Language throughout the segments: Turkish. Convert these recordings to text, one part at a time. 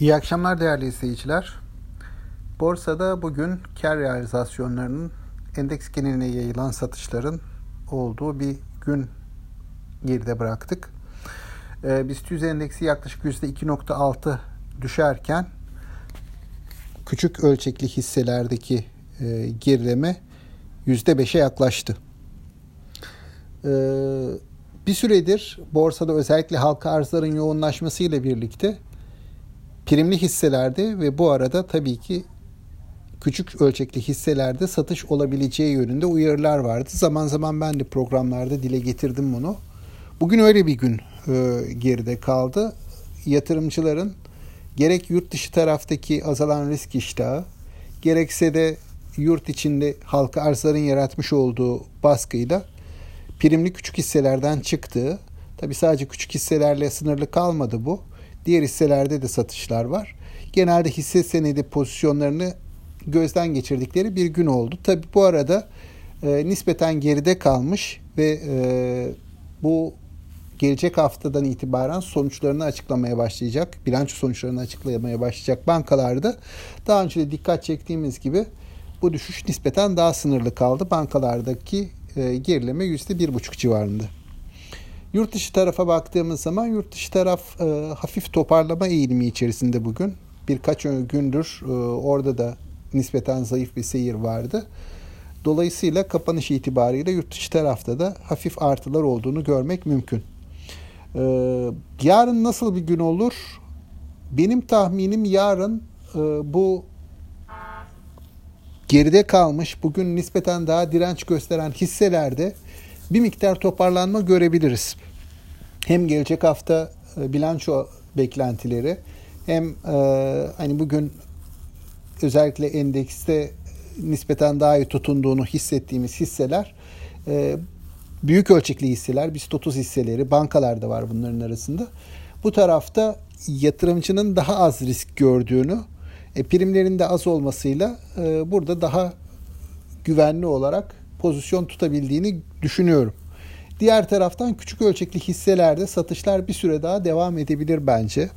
İyi akşamlar değerli izleyiciler. Borsada bugün kar realizasyonlarının endeks geneline yayılan satışların olduğu bir gün geride bıraktık. Ee, BIST 100 endeksi yaklaşık %2.6 düşerken küçük ölçekli hisselerdeki e, gerileme %5'e yaklaştı. Ee, bir süredir borsada özellikle halka arzların yoğunlaşmasıyla birlikte primli hisselerde ve bu arada tabii ki küçük ölçekli hisselerde satış olabileceği yönünde uyarılar vardı. Zaman zaman ben de programlarda dile getirdim bunu. Bugün öyle bir gün e, geride kaldı. Yatırımcıların gerek yurt dışı taraftaki azalan risk iştahı, gerekse de yurt içinde halka arzların yaratmış olduğu baskıyla primli küçük hisselerden çıktığı, tabi sadece küçük hisselerle sınırlı kalmadı bu. Diğer hisselerde de satışlar var. Genelde hisse senedi pozisyonlarını gözden geçirdikleri bir gün oldu. Tabi bu arada e, nispeten geride kalmış ve e, bu gelecek haftadan itibaren sonuçlarını açıklamaya başlayacak, bilanço sonuçlarını açıklamaya başlayacak bankalarda daha önce de dikkat çektiğimiz gibi bu düşüş nispeten daha sınırlı kaldı. Bankalardaki e, gerileme %1,5 civarında. Yurt dışı tarafa baktığımız zaman yurt dışı taraf e, hafif toparlama eğilimi içerisinde bugün. Birkaç gündür e, orada da nispeten zayıf bir seyir vardı. Dolayısıyla kapanış itibariyle yurt dışı tarafta da hafif artılar olduğunu görmek mümkün. E, yarın nasıl bir gün olur? Benim tahminim yarın e, bu geride kalmış, bugün nispeten daha direnç gösteren hisselerde bir miktar toparlanma görebiliriz. Hem gelecek hafta e, bilanço beklentileri hem e, hani bugün özellikle endekste nispeten daha iyi tutunduğunu hissettiğimiz hisseler e, büyük ölçekli hisseler, BIST 30 hisseleri, bankalarda var bunların arasında. Bu tarafta yatırımcının daha az risk gördüğünü, e, primlerin de az olmasıyla burada daha güvenli olarak pozisyon tutabildiğini düşünüyorum. Diğer taraftan küçük ölçekli hisselerde satışlar bir süre daha devam edebilir bence.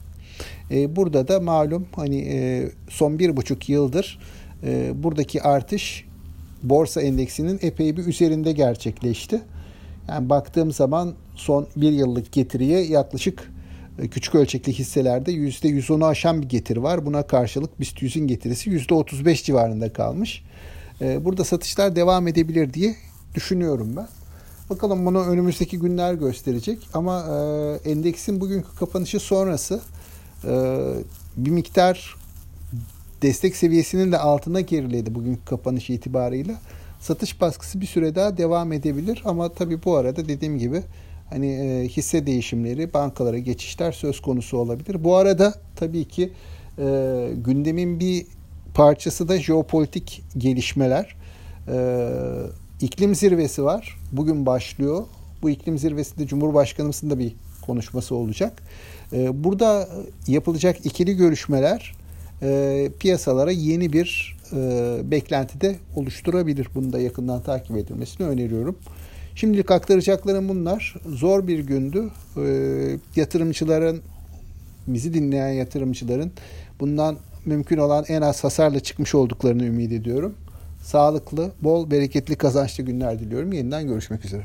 E, burada da malum hani e, son bir buçuk yıldır e, buradaki artış borsa endeksinin epey bir üzerinde gerçekleşti. Yani baktığım zaman son bir yıllık getiriye yaklaşık küçük ölçekli hisselerde %110'u aşan bir getiri var. Buna karşılık BIST 100'ün getirisi %35 civarında kalmış. Ee, burada satışlar devam edebilir diye düşünüyorum ben. Bakalım bunu önümüzdeki günler gösterecek. Ama e, endeksin bugünkü kapanışı sonrası e, bir miktar destek seviyesinin de altına geriledi bugünkü kapanış itibarıyla. Satış baskısı bir süre daha devam edebilir ama tabii bu arada dediğim gibi hani e, hisse değişimleri, bankalara geçişler söz konusu olabilir. Bu arada tabii ki e, gündemin bir parçası da jeopolitik gelişmeler. Ee, iklim zirvesi var. Bugün başlıyor. Bu iklim zirvesinde Cumhurbaşkanımızın da bir konuşması olacak. Ee, burada yapılacak ikili görüşmeler e, piyasalara yeni bir e, beklenti oluşturabilir. Bunu da yakından takip edilmesini öneriyorum. Şimdilik aktaracaklarım bunlar. Zor bir gündü. E, yatırımcıların, bizi dinleyen yatırımcıların bundan mümkün olan en az hasarla çıkmış olduklarını ümit ediyorum. Sağlıklı, bol, bereketli, kazançlı günler diliyorum. Yeniden görüşmek üzere.